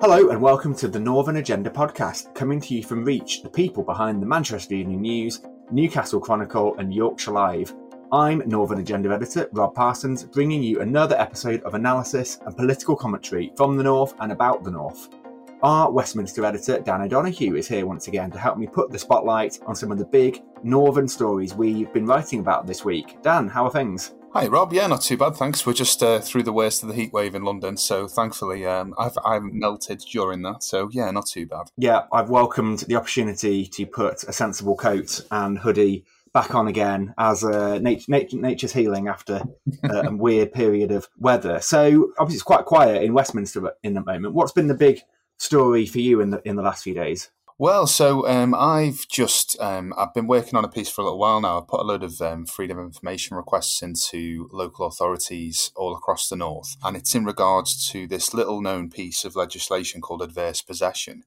Hello and welcome to the Northern Agenda podcast, coming to you from Reach, the people behind the Manchester Evening News, Newcastle Chronicle, and Yorkshire Live. I'm Northern Agenda editor Rob Parsons, bringing you another episode of analysis and political commentary from the North and about the North. Our Westminster editor, Dan O'Donoghue, is here once again to help me put the spotlight on some of the big Northern stories we've been writing about this week. Dan, how are things? Hi, Rob. Yeah, not too bad, thanks. We're just uh, through the worst of the heat wave in London, so thankfully um, I've, I haven't melted during that. So yeah, not too bad. Yeah, I've welcomed the opportunity to put a sensible coat and hoodie back on again as uh, nature, nature, nature's healing after uh, a weird period of weather. So obviously it's quite quiet in Westminster in the moment. What's been the big story for you in the in the last few days? Well, so um, I've just um, I've been working on a piece for a little while now. I've put a load of um, freedom of information requests into local authorities all across the north, and it's in regards to this little known piece of legislation called adverse possession.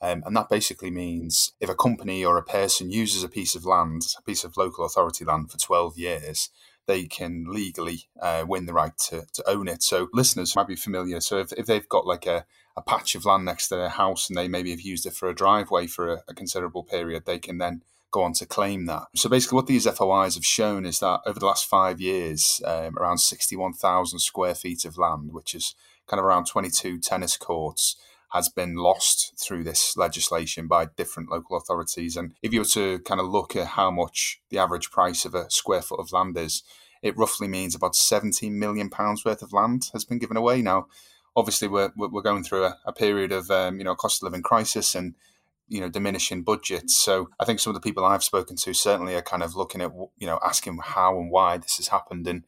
Um, and that basically means if a company or a person uses a piece of land, a piece of local authority land for 12 years, they can legally uh, win the right to, to own it. So listeners might be familiar. So if, if they've got like a, a patch of land next to their house and they maybe have used it for a driveway for a, a considerable period, they can then go on to claim that. So basically, what these FOIs have shown is that over the last five years, um, around 61,000 square feet of land, which is kind of around 22 tennis courts, has been lost through this legislation by different local authorities. And if you were to kind of look at how much the average price of a square foot of land is, it roughly means about 17 million pounds worth of land has been given away. Now, obviously we're we're going through a, a period of um, you know cost of living crisis and you know diminishing budgets. So I think some of the people I've spoken to certainly are kind of looking at you know asking how and why this has happened. And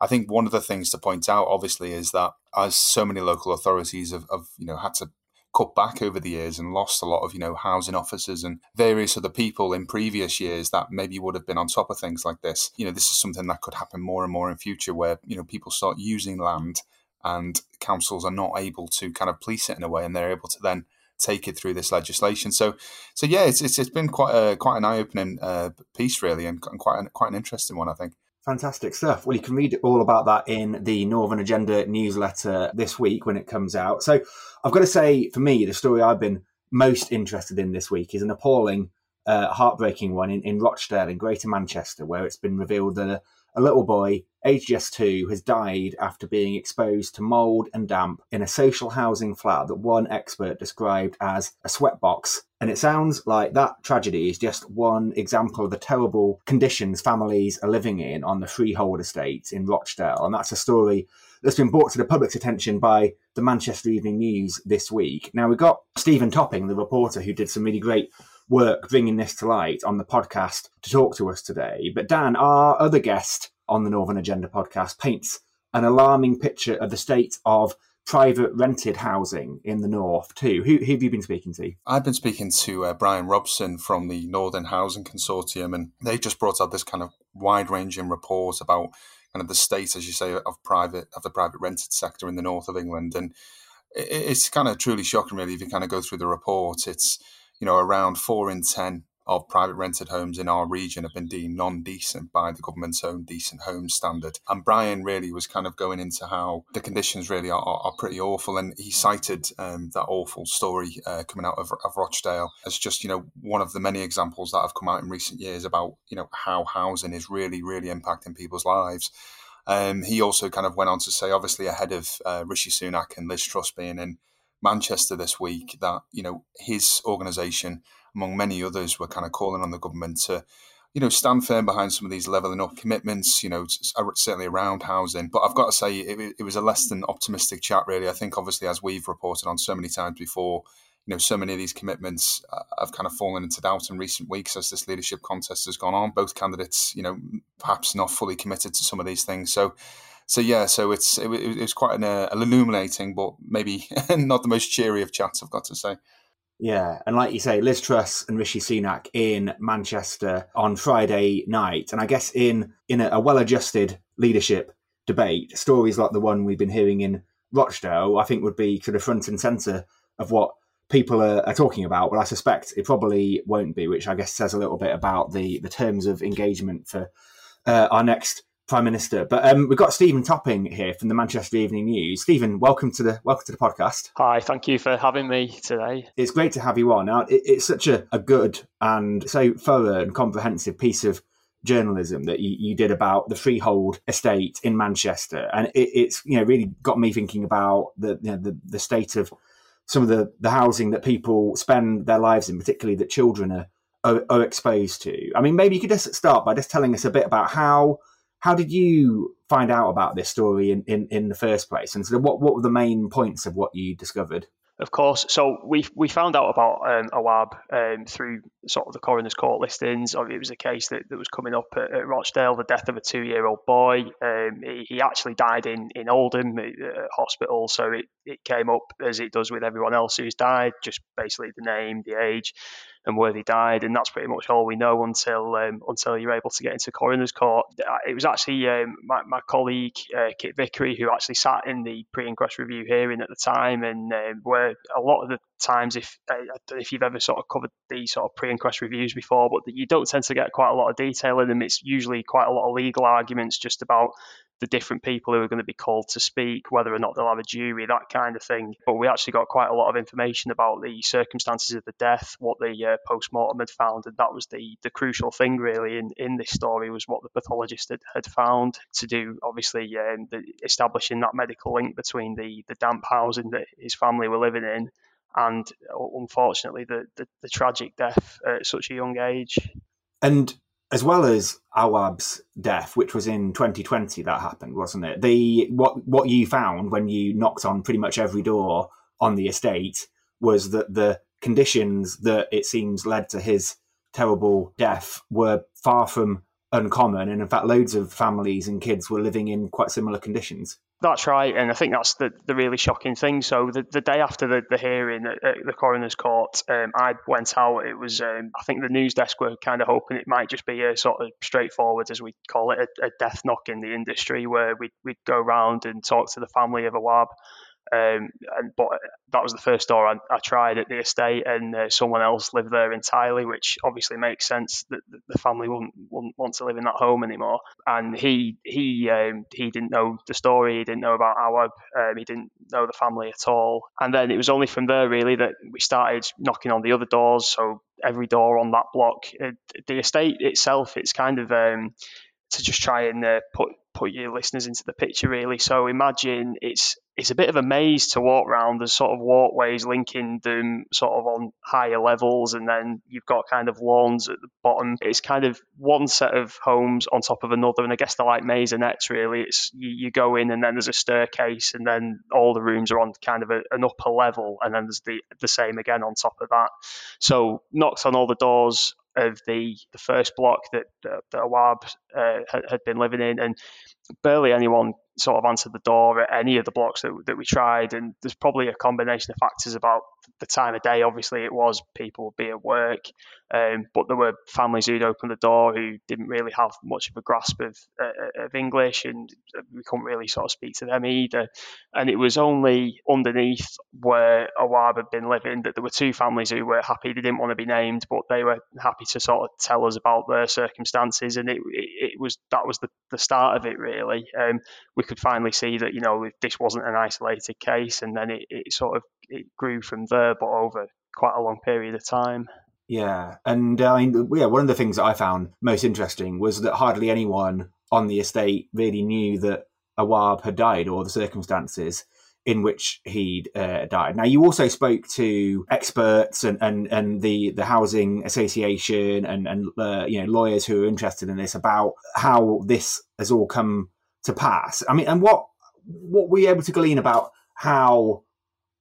I think one of the things to point out, obviously, is that as so many local authorities have, have you know had to cut back over the years and lost a lot of you know housing officers and various other people in previous years that maybe would have been on top of things like this you know this is something that could happen more and more in future where you know people start using land and councils are not able to kind of police it in a way, and they're able to then take it through this legislation. So, so yeah, it's it's, it's been quite a quite an eye opening uh, piece really, and, quite an, quite an interesting one, I think. Fantastic stuff. Well, you can read all about that in the Northern Agenda newsletter this week when it comes out. So, I've got to say, for me, the story I've been most interested in this week is an appalling, uh, heartbreaking one in, in Rochdale, in Greater Manchester, where it's been revealed that a little boy aged just two has died after being exposed to mould and damp in a social housing flat that one expert described as a sweatbox. And it sounds like that tragedy is just one example of the terrible conditions families are living in on the freehold estate in Rochdale. And that's a story that's been brought to the public's attention by the Manchester Evening News this week. Now, we've got Stephen Topping, the reporter who did some really great work bringing this to light on the podcast to talk to us today. But Dan, our other guest on the Northern Agenda podcast, paints an alarming picture of the state of private rented housing in the north too. Who, who have you been speaking to? I've been speaking to uh, Brian Robson from the Northern Housing Consortium, and they just brought out this kind of wide-ranging report about kind of the state, as you say, of private of the private rented sector in the north of England, and it's kind of truly shocking, really, if you kind of go through the report. It's you know, around four in 10 of private rented homes in our region have been deemed non-decent by the government's own decent homes standard. And Brian really was kind of going into how the conditions really are, are, pretty awful. And he cited um, that awful story uh, coming out of, of Rochdale as just, you know, one of the many examples that have come out in recent years about, you know, how housing is really, really impacting people's lives. Um, he also kind of went on to say, obviously, ahead of uh, Rishi Sunak and Liz Truss being in Manchester this week that you know his organisation, among many others, were kind of calling on the government to you know, stand firm behind some of these levelling up commitments, you know, certainly around housing. But I've got to say, it, it, was a less than optimistic chat, really. I think, obviously, as we've reported on so many times before, you know, so many of these commitments uh, have kind of fallen into doubt in recent weeks as this leadership contest has gone on. Both candidates, you know, perhaps not fully committed to some of these things. So, so yeah, so it's it, it was quite an, uh, illuminating, but maybe not the most cheery of chats. I've got to say. Yeah, and like you say, Liz Truss and Rishi Sunak in Manchester on Friday night, and I guess in in a, a well-adjusted leadership debate, stories like the one we've been hearing in Rochdale, I think would be sort of front and centre of what people are, are, talking about. But I suspect it probably won't be, which I guess says a little bit about the the terms of engagement for uh, our next Prime Minister. But um, we've got Stephen Topping here from the Manchester Evening News. Stephen, welcome to the welcome to the podcast. Hi, thank you for having me today. It's great to have you on. Now, it, it's such a, a good and so thorough and comprehensive piece of journalism that you, you did about the freehold estate in Manchester, and it, it's you know really got me thinking about the you know, the, the state of some of the, the housing that people spend their lives in, particularly that children are, are, are exposed to. I mean, maybe you could just start by just telling us a bit about how how did you find out about this story in, in, in the first place? And what, what were the main points of what you discovered? Of course. So we we found out about um, Awaab um, through sort of the coroner's court listings. It was a case that, that was coming up at, at Rochdale, the death of a two-year-old boy. Um, he, he, actually died in, in Oldham at hospital, so it, it came up as it does with everyone else who's died, just basically the name, the age, and where they died, and that's pretty much all we know until um, until you're able to get into coroner's court. Uh, it was actually um, my, my colleague uh, Kit Vickery who actually sat in the pre-inquest review hearing at the time, and um, where a lot of the times, if uh, know if you've ever sort of covered these sort of pre-inquest reviews before, but you don't tend to get quite a lot of detail in them. It's usually quite a lot of legal arguments just about the different people who are going to be called to speak, whether or not they'll have a jury, that kind of thing. But we actually got quite a lot of information about the circumstances of the death, what the uh, post mortem had found, and that was the the crucial thing really in, in this story was what the pathologist had, had found to do, obviously um, the, establishing that medical link between the the damp housing that his family were living in and uh, unfortunately the, the, the tragic death at such a young age. And as well as Awaab's death, which was in 2020, that happened, wasn't it? The what what you found when you knocked on pretty much every door on the estate was that the conditions that it seems led to his terrible death were far from uncommon, and in fact, loads of families and kids were living in quite similar conditions. That's right, and I think that's the, the really shocking thing. So the, the day after the, the hearing at, at the coroner's court, um, I went out. It was um, I think the news desk were kind of hoping it might just be a sort of straightforward, as we call it, a, a death knock in the industry, where we'd, we'd go around and talk to the family of a Awaab um, and but that was the first door I, I tried at the estate, and uh, someone else lived there entirely, which obviously makes sense that the family wouldn't, wouldn't want to live in that home anymore. And he he um, he didn't know the story, he didn't know about Awaab, um, he didn't know the family at all. And then it was only from there really that we started knocking on the other doors. So every door on that block, uh, the estate itself, it's kind of um, to just try and uh, put put your listeners into the picture really. So imagine it's it's a bit of a maze to walk around. There's sort of walkways linking them sort of on higher levels, and then you've got kind of lawns at the bottom. It's kind of one set of homes on top of another, and I guess they're like maisonettes really. It's you, you go in, and then there's a staircase, and then all the rooms are on kind of a, an upper level, and then there's the the same again on top of that. So knocks on all the doors of the, the first block that, that Awaab uh, had, had been living in, and barely anyone sort of answered the door at any of the blocks that, that we tried. And there's probably a combination of factors about the time of day. Obviously, it was people would be at work, um, but there were families who'd opened the door who didn't really have much of a grasp of, uh, of English, and we couldn't really sort of speak to them either. And it was only underneath where Awaab had been living that there were two families who were happy. They didn't want to be named, but they were happy to sort of tell us about their circumstances, and it, it, it was that was the, the start of it really. Um, we could finally see that you know this wasn't an isolated case, and then it, it sort of it grew from there, but over quite a long period of time. Yeah, and uh, I mean, yeah, one of the things that I found most interesting was that hardly anyone on the estate really knew that Awaab had died or the circumstances in which he'd uh, died. Now, you also spoke to experts and, and, and the, the housing association and, and uh, you know lawyers who are interested in this about how this has all come to pass. I mean, and what what were you able to glean about how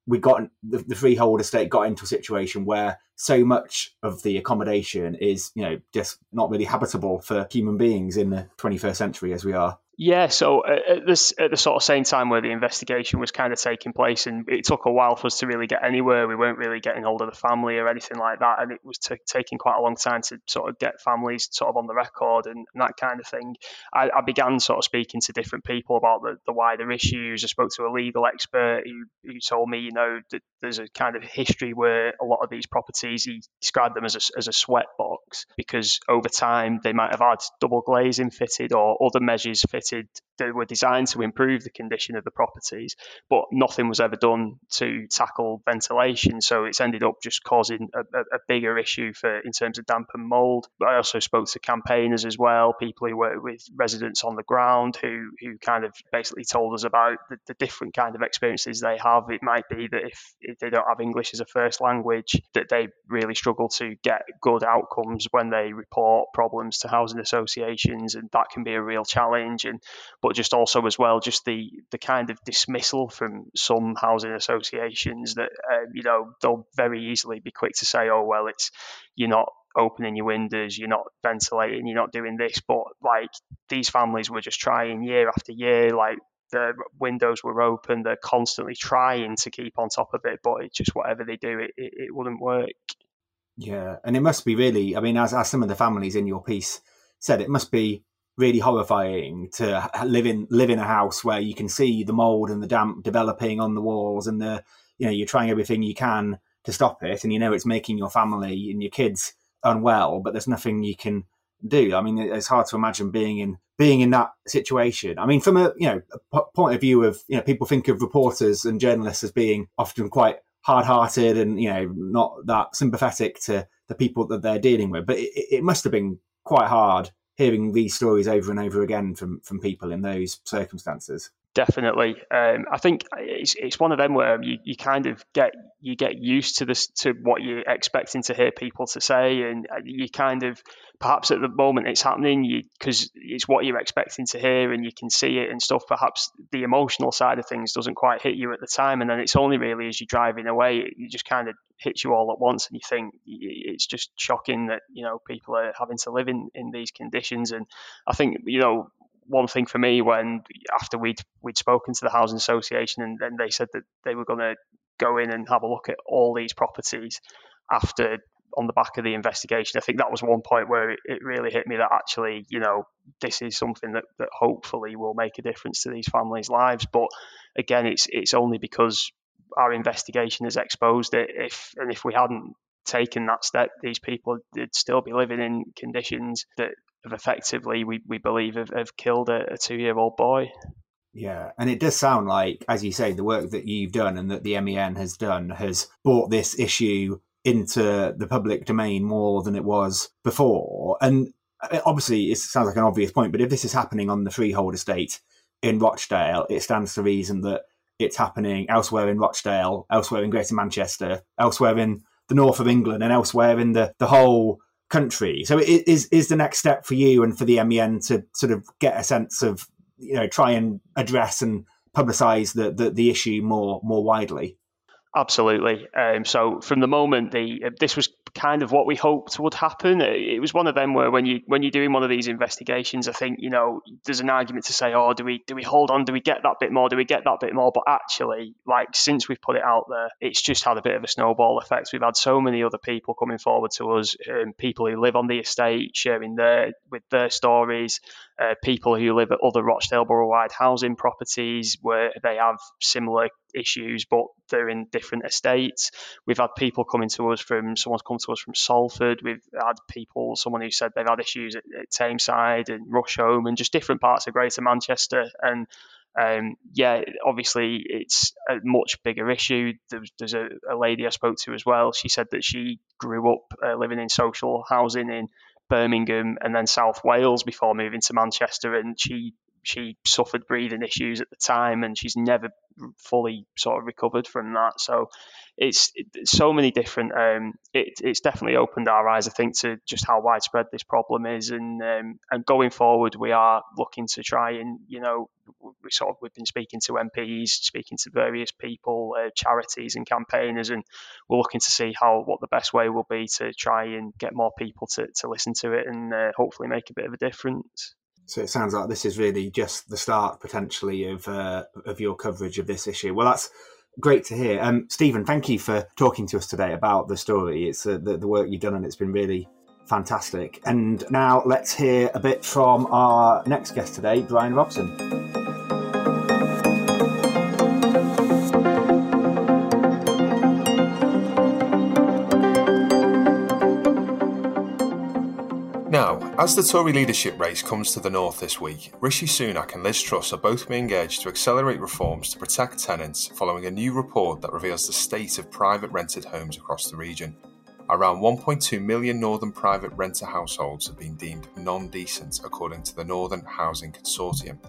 we got the, the freehold estate got into a situation where so much of the accommodation is, you know, just not really habitable for human beings in the 21st century as we are. Yeah, so uh, at, this, at the sort of same time where the investigation was kind of taking place, and it took a while for us to really get anywhere. We weren't really getting hold of the family or anything like that, and it was t- taking quite a long time to sort of get families sort of on the record and, and that kind of thing. I, I, began sort of speaking to different people about the, the wider issues. I spoke to a legal expert who, who told me, you know, that there's a kind of history where a lot of these properties, he described them as a, as a sweat box because over time they might have had double glazing fitted or other measures fitted that were designed to improve the condition of the properties, but nothing was ever done to tackle ventilation. So it's ended up just causing a, a, a bigger issue for in terms of damp and mold. I also spoke to campaigners as well, people who work with residents on the ground who who kind of basically told us about the, the different kind of experiences they have. It might be that if, if they don't have English as a first language, that they really struggle to get good outcomes when they report problems to housing associations, and that can be a real challenge. And but just also as well, just the the kind of dismissal from some housing associations that uh, you know they'll very easily be quick to say, oh well, it's you're not opening your windows, you're not ventilating, you're not doing this, but like these families were just trying year after year, like the windows were open, they're constantly trying to keep on top of it, but just whatever they do, it, it, it wouldn't work. Yeah, and it must be really. I mean, as as some of the families in your piece said, it must be really horrifying to live in live in a house where you can see the mold and the damp developing on the walls and the you know you're trying everything you can to stop it and you know it's making your family and your kids unwell but there's nothing you can do i mean it's hard to imagine being in being in that situation i mean from a you know a point of view of you know people think of reporters and journalists as being often quite hard-hearted and you know not that sympathetic to the people that they're dealing with but it, it must have been quite hard hearing these stories over and over again from from people in those circumstances. Definitely, um, I think it's it's one of them where you, you kind of get you get used to this to what you're expecting to hear people to say, and uh, you kind of perhaps at the moment it's happening because it's what you're expecting to hear and you can see it and stuff. Perhaps the emotional side of things doesn't quite hit you at the time, and then it's only really as you're driving away, it just kind of hits you all at once, and you think it's just shocking that you know people are having to live in in these conditions. And I think you know one thing for me when after we'd we'd spoken to the housing association and then they said that they were going to go in and have a look at all these properties after on the back of the investigation. I think that was one point where it, it really hit me that actually, you know, this is something that, that hopefully will make a difference to these families' lives. But again, it's it's only because our investigation has exposed it. If and if we hadn't taken that step, these people would still be living in conditions that have effectively, we, we believe, have, have killed a, a two year old boy. Yeah, and it does sound like, as you say, the work that you've done and that the MEN has done has brought this issue into the public domain more than it was before. And uh, obviously, it sounds like an obvious point, but if this is happening on the freehold estate in Rochdale, it stands to reason that it's happening elsewhere in Rochdale, elsewhere in Greater Manchester, elsewhere in the north of England, and elsewhere in the, the whole country. So, is is the next step for you and for the MEN to sort of get a sense of you know try and address and publicise the, the the issue more more widely? Absolutely. Um, so from the moment the uh, this was kind of what we hoped would happen. It was one of them where when you when you're doing one of these investigations, I think you know there's an argument to say, oh, do we do we hold on? Do we get that bit more? Do we get that bit more? But actually, like since we've put it out there, it's just had a bit of a snowball effect. We've had so many other people coming forward to us, um, people who live on the estate sharing their with their stories, uh, people who live at other Rochdale Borough-wide housing properties where they have similar issues, but they're in different estates. We've had people coming to us from someone's come to us from Salford. We've had people, someone who said they've had issues at, at Tameside and Rusholme and just different parts of Greater Manchester. And um, yeah, obviously it's a much bigger issue. There's, there's a, a, lady I spoke to as well. She said that she grew up uh, living in social housing in Birmingham and then South Wales before moving to Manchester, and she she suffered breathing issues at the time, and she's never fully sort of recovered from that. So it's, it's so many different. Um, it, it's definitely opened our eyes, I think, to just how widespread this problem is, and um, and going forward, we are looking to try and you know we sort of we've been speaking to MPs, speaking to various people, uh, charities and campaigners, and we're looking to see how what the best way will be to try and get more people to, to listen to it and uh, hopefully make a bit of a difference. So it sounds like this is really just the start potentially of uh, of your coverage of this issue. Well, that's great to hear. Um, Stephen, thank you for talking to us today about the story. It's uh, the, the work you've done, and it's been really fantastic. And now let's hear a bit from our next guest today, Brian Robson. Now, as the Tory leadership race comes to the north this week, Rishi Sunak and Liz Truss are both being urged to accelerate reforms to protect tenants following a new report that reveals the state of private rented homes across the region. Around 1.2 million northern private renter households have been deemed non decent, according to the Northern Housing Consortium.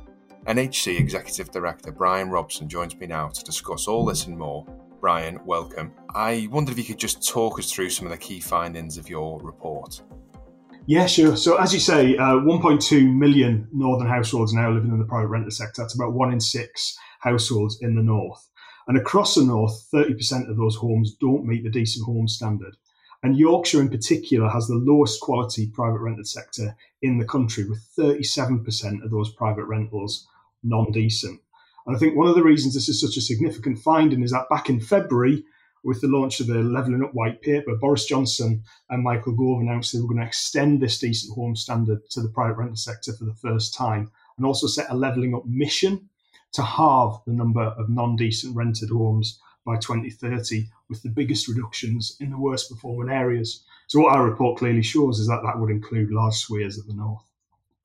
NHC Executive Director Brian Robson joins me now to discuss all this and more. Brian, welcome. I wondered if you could just talk us through some of the key findings of your report. Yeah, sure. So, as you say, uh, 1.2 million northern households now living in the private rented sector. That's about one in six households in the north. And across the north, 30% of those homes don't meet the decent home standard. And Yorkshire, in particular, has the lowest quality private rented sector in the country, with 37% of those private rentals non decent. And I think one of the reasons this is such a significant finding is that back in February, with the launch of the Levelling Up White Paper, Boris Johnson and Michael Gove announced they were going to extend this decent home standard to the private rental sector for the first time and also set a levelling up mission to halve the number of non decent rented homes by 2030, with the biggest reductions in the worst performing areas. So, what our report clearly shows is that that would include large swathes of the north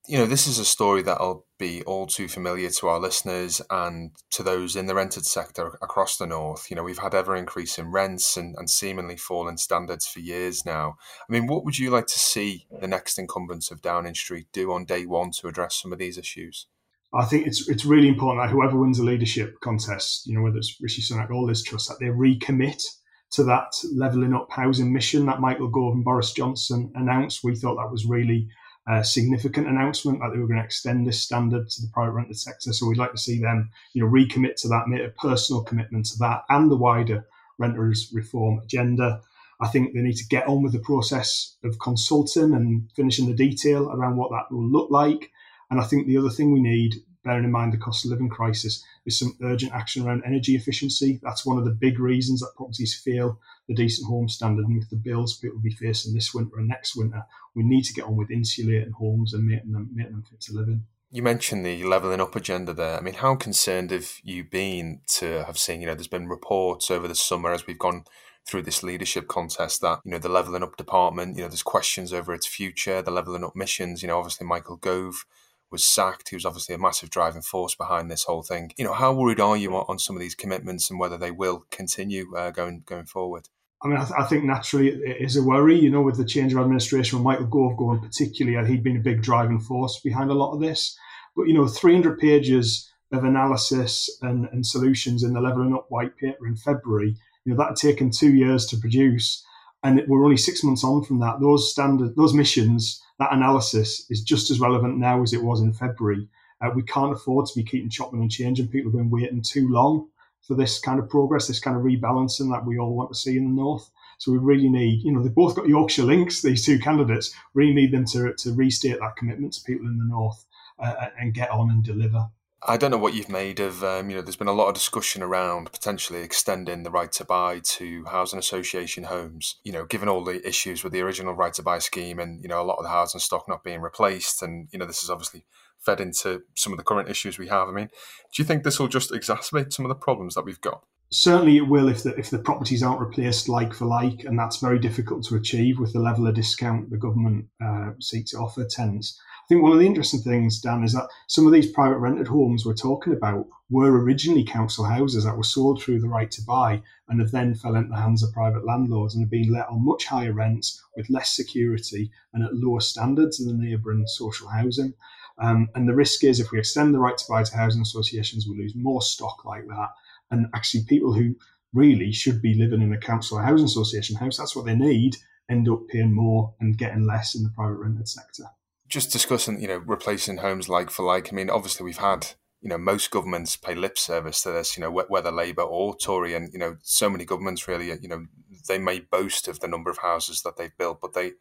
you know, this is a story that'll be all too familiar to our listeners and to those in the rented sector across the north. You know, we've had ever increasing rents and, and seemingly falling standards for years now. I mean, what would you like to see the next incumbents of Downing Street do on day one to address some of these issues? I think it's it's really important that whoever wins the leadership contest, you know, whether it's Rishi Sunak or Liz Truss, that they recommit to that levelling up housing mission that Michael Gove and Boris Johnson announced. We thought that was really a significant announcement that they were going to extend this standard to the private rented sector. So we'd like to see them, you know, recommit to that, make a personal commitment to that and the wider renters reform agenda. I think they need to get on with the process of consulting and finishing the detail around what that will look like. And I think the other thing we need, bearing in mind the cost of living crisis, is some urgent action around energy efficiency. That's one of the big reasons that properties fail the decent home standard and with the bills people will be facing this winter and next winter, we need to get on with insulating homes and making them making them fit to live in. You mentioned the levelling up agenda there. I mean, how concerned have you been to have seen, you know, there's been reports over the summer as we've gone through this leadership contest that, you know, the levelling up department, you know, there's questions over its future, the levelling up missions, you know, obviously Michael Gove was sacked. He was obviously a massive driving force behind this whole thing. You know, how worried are you on some of these commitments and whether they will continue uh, going going forward? I mean, I, th- I, think naturally it is a worry, you know, with the change of administration, with Michael Gove going particularly, he'd been a big driving force behind a lot of this. But, you know, 300 pages of analysis and, and solutions in the Levelling Up white paper in February, you know, that had taken two years to produce. And we're only six months on from that. Those standard, those missions, that analysis is just as relevant now as it was in February. Uh, we can't afford to be keeping chopping and changing. People have been waiting too long for this kind of progress, this kind of rebalancing that we all want to see in the north. So we really need, you know, they've both got Yorkshire links, these two candidates, really need them to, to restate that commitment to people in the north uh, and get on and deliver. I don't know what you've made of, um, you know, there's been a lot of discussion around potentially extending the right to buy to housing association homes, you know, given all the issues with the original right to buy scheme and, you know, a lot of the housing stock not being replaced. And, you know, this is obviously fed into some of the current issues we have. I mean, do you think this will just exacerbate some of the problems that we've got? Certainly, it will if the if the properties aren't replaced like for like, and that's very difficult to achieve with the level of discount the government uh, seeks to offer tenants. I think one of the interesting things, Dan, is that some of these private rented homes we're talking about were originally council houses that were sold through the right to buy and have then fell into the hands of private landlords and have been let on much higher rents with less security and at lower standards than the neighbouring social housing. Um, and the risk is if we extend the right to buy to housing associations, we lose more stock like that. And actually, people who really should be living in a council or housing association house, that's what they need, end up paying more and getting less in the private rented sector. Just discussing, you know, replacing homes like for like. I mean, obviously, we've had you know most governments pay lip service to this you know whether labor or tory and you know so many governments really you know they may boast of the number of houses that they've built but they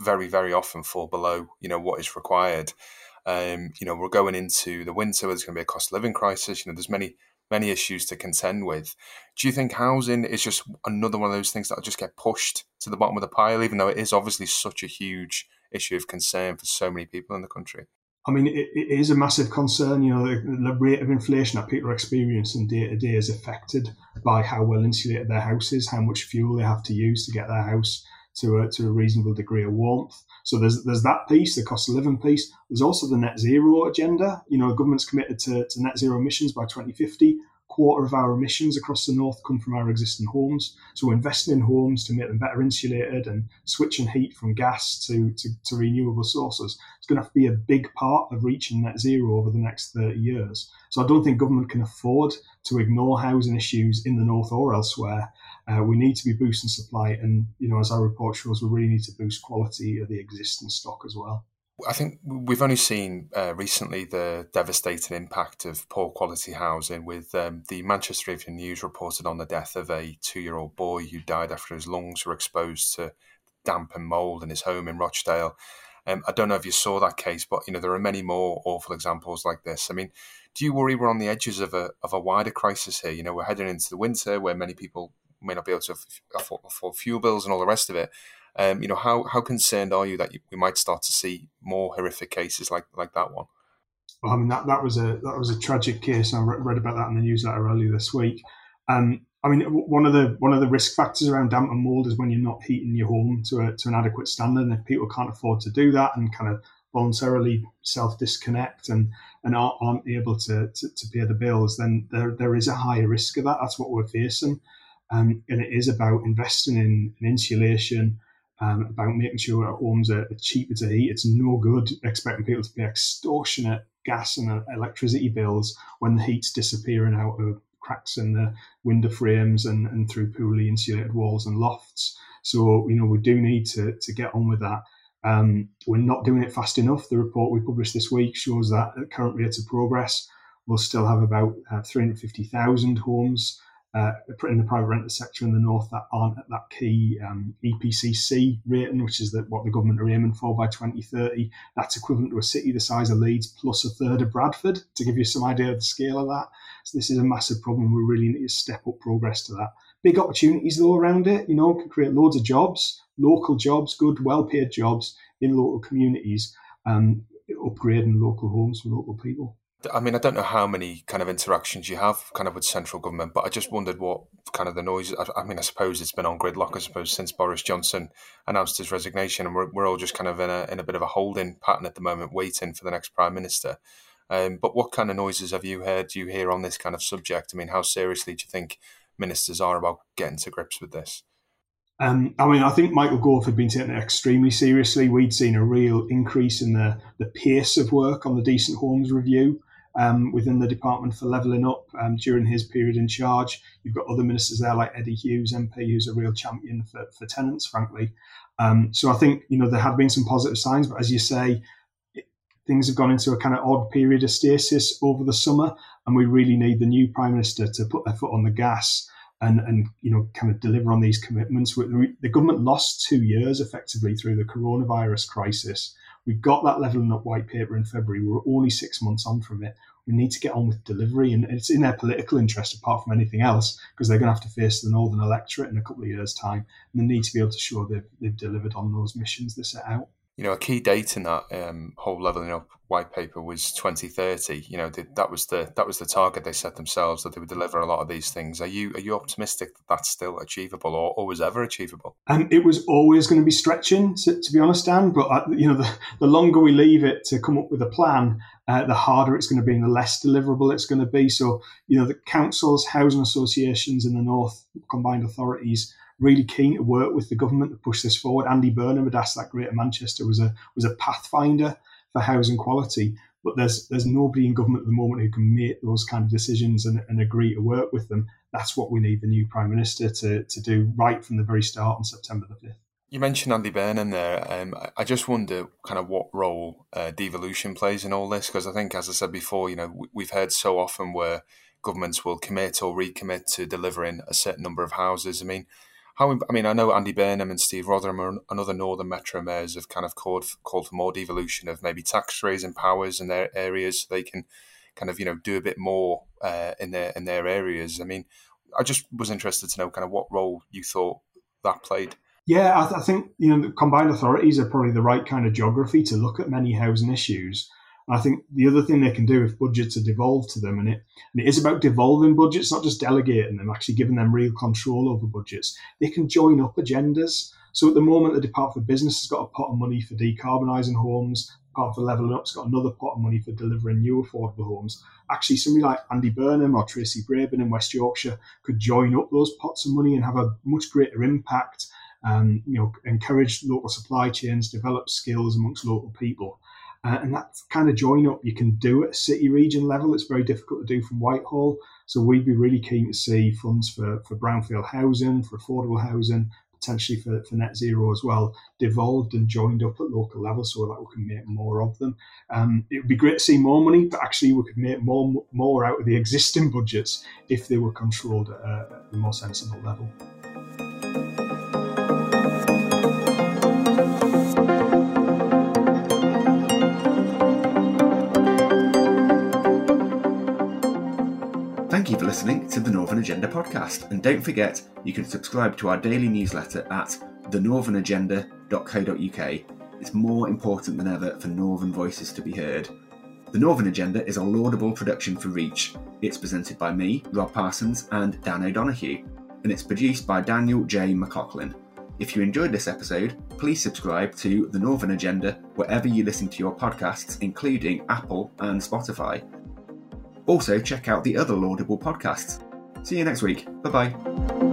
very very often fall below you know what is required Um, you know, we're going into the winter. There's going to be a cost of living crisis. You know, there's many many issues to contend with. Do you think housing is just another one of those things that'll just get pushed to the bottom of the pile, even though it is obviously such a huge issue of concern for so many people in the country? I mean, it, it is a massive concern. You know, the, the, rate of inflation that people are experiencing day to day is affected by how well insulated their house is, how much fuel they have to use to get their house to a, to a reasonable degree of warmth. So there's there's that piece, the cost of living piece. There's also the net zero agenda. You know, the government's committed to, to net zero emissions by 2050 quarter of our emissions across the north come from our existing homes. So we're investing in homes to make them better insulated and switching heat from gas to, to, to renewable sources. It's going to have to be a big part of reaching net zero over the next 30 years. So I don't think government can afford to ignore housing issues in the north or elsewhere. Uh, we need to be boosting supply, and you know, as our report shows, we really need to boost quality of the existing stock as well. I think we've only seen uh, recently the devastating impact of poor quality housing, with um, the Manchester Evening News reported on the death of a two year old boy who died after his lungs were exposed to damp and mould in his home in Rochdale. Um, I don't know if you saw that case, but you know there are many more awful examples like this. I mean, do you worry we're on the edges of a of a wider crisis here? You know, we're heading into the winter where many people may not be able to afford fuel bills and all the rest of it. Um, you know, how how concerned are you that you, we might start to see more horrific cases like like that one? Well, I mean, that, that was a that was a tragic case. I read about that in the newsletter earlier this week. Um, I mean, one of the one of the risk factors around damp and mold is when you're not heating your home to a, to an adequate standard, and if people can't afford to do that and kind of voluntarily self disconnect and and aren't, aren't able to, to, to pay the bills, then there there is a higher risk of that. That's what we're facing, um, and it is about investing in, in insulation, um, about making sure our homes are cheaper to heat. It's no good expecting people to pay extortionate gas and uh, electricity bills when the heat's disappearing out of cracks in the window frames and, and through poorly insulated walls and lofts. So, you know, we do need to, to get on with that. Um, we're not doing it fast enough. The report we published this week shows that at current rates of progress, we'll still have about uh, 350,000 homes uh, in the private rented sector in the north that aren't at that key um, EPCC rating, which is the, what the government are aiming for by 2030. That's equivalent to a city the size of Leeds plus a third of Bradford, to give you some idea of the scale of that. So this is a massive problem. We really need to step up progress to that. Big opportunities though around it, you know, can create loads of jobs, local jobs, good, well-paid jobs in local communities, um, upgrading local homes for local people. I mean, I don't know how many kind of interactions you have kind of with central government, but I just wondered what kind of the noise. I, I mean, I suppose it's been on gridlock, I suppose, since Boris Johnson announced his resignation, and we're, we're all just kind of in a in a bit of a holding pattern at the moment, waiting for the next prime minister. Um, but what kind of noises have you heard? Do you hear on this kind of subject? I mean, how seriously do you think ministers are about getting to grips with this? Um, I mean, I think Michael Gove had been taking it extremely seriously. We'd seen a real increase in the, the pace of work on the Decent Homes Review um, within the department for levelling up um, during his period in charge. You've got other ministers there like Eddie Hughes, MP, who's a real champion for, for tenants, frankly. Um, so I think you know there have been some positive signs, but as you say, it, things have gone into a kind of odd period of stasis over the summer, and we really need the new prime minister to put their foot on the gas and and you know kind of deliver on these commitments. The government lost two years effectively through the coronavirus crisis. We got that levelling up white paper in February. We're only six months on from it. We need to get on with delivery, and it's in their political interest, apart from anything else, because they're going to have to face the Northern electorate in a couple of years' time, and they need to be able to show they've, they've delivered on those missions they set out you know, a key date in that um, whole leveling up white paper was 2030. You know, that was the that was the target they set themselves that they would deliver a lot of these things. Are you are you optimistic that that's still achievable or, or was ever achievable? And it was always going to be stretching, to, to be honest, Dan. But uh, you know, the, the longer we leave it to come up with a plan, uh, the harder it's going to be and the less deliverable it's going to be. So, you know, the councils, housing associations in the north, combined authorities really keen to work with the government to push this forward. Andy Burnham had asked that Greater Manchester was a was a pathfinder for housing quality. But there's there's nobody in government at the moment who can make those kind of decisions and, and agree to work with them. That's what we need the new Prime Minister to, to do right from the very start on September the 5th. You mentioned Andy Burnham there. Um, I just wonder kind of what role uh, devolution plays in all this, because I think, as I said before, you know, we've heard so often where governments will commit or recommit to delivering a certain number of houses. I mean, how I mean, I know Andy Burnham and Steve Rotheram and other Northern Metro mayors have kind of called called for more devolution of maybe tax raising powers in their areas so they can kind of you know do a bit more uh, in their in their areas. I mean, I just was interested to know kind of what role you thought that played. Yeah, I, th- I think you know combined authorities are probably the right kind of geography to look at many housing issues. I think the other thing they can do if budgets are devolved to them, and it and it is about devolving budgets, not just delegating them, actually giving them real control over budgets. They can join up agendas. So at the moment, the Department for Business has got a pot of money for decarbonising homes. Part for Levelling Up's got another pot of money for delivering new affordable homes. Actually, somebody like Andy Burnham or Tracy Brabin in West Yorkshire could join up those pots of money and have a much greater impact. Um, you know, encourage local supply chains, develop skills amongst local people. Uh, and that kind of join up you can do at city region level. It's very difficult to do from Whitehall. So we'd be really keen to see funds for, for brownfield housing, for affordable housing, potentially for, for net zero as well, devolved and joined up at local level so that we can make more of them. Um, it would be great to see more money, but actually we could make more more out of the existing budgets if they were controlled at a, at a more sensible level. Listening to the Northern Agenda podcast. And don't forget, you can subscribe to our daily newsletter at thenorthernagenda.co.uk. It's more important than ever for Northern voices to be heard. The Northern Agenda is a laudable production for Reach. It's presented by me, Rob Parsons, and Dan O'Donoghue, and it's produced by Daniel J. McLaughlin. If you enjoyed this episode, please subscribe to The Northern Agenda wherever you listen to your podcasts, including Apple and Spotify. Also, check out the other laudable podcasts. See you next week. Bye bye.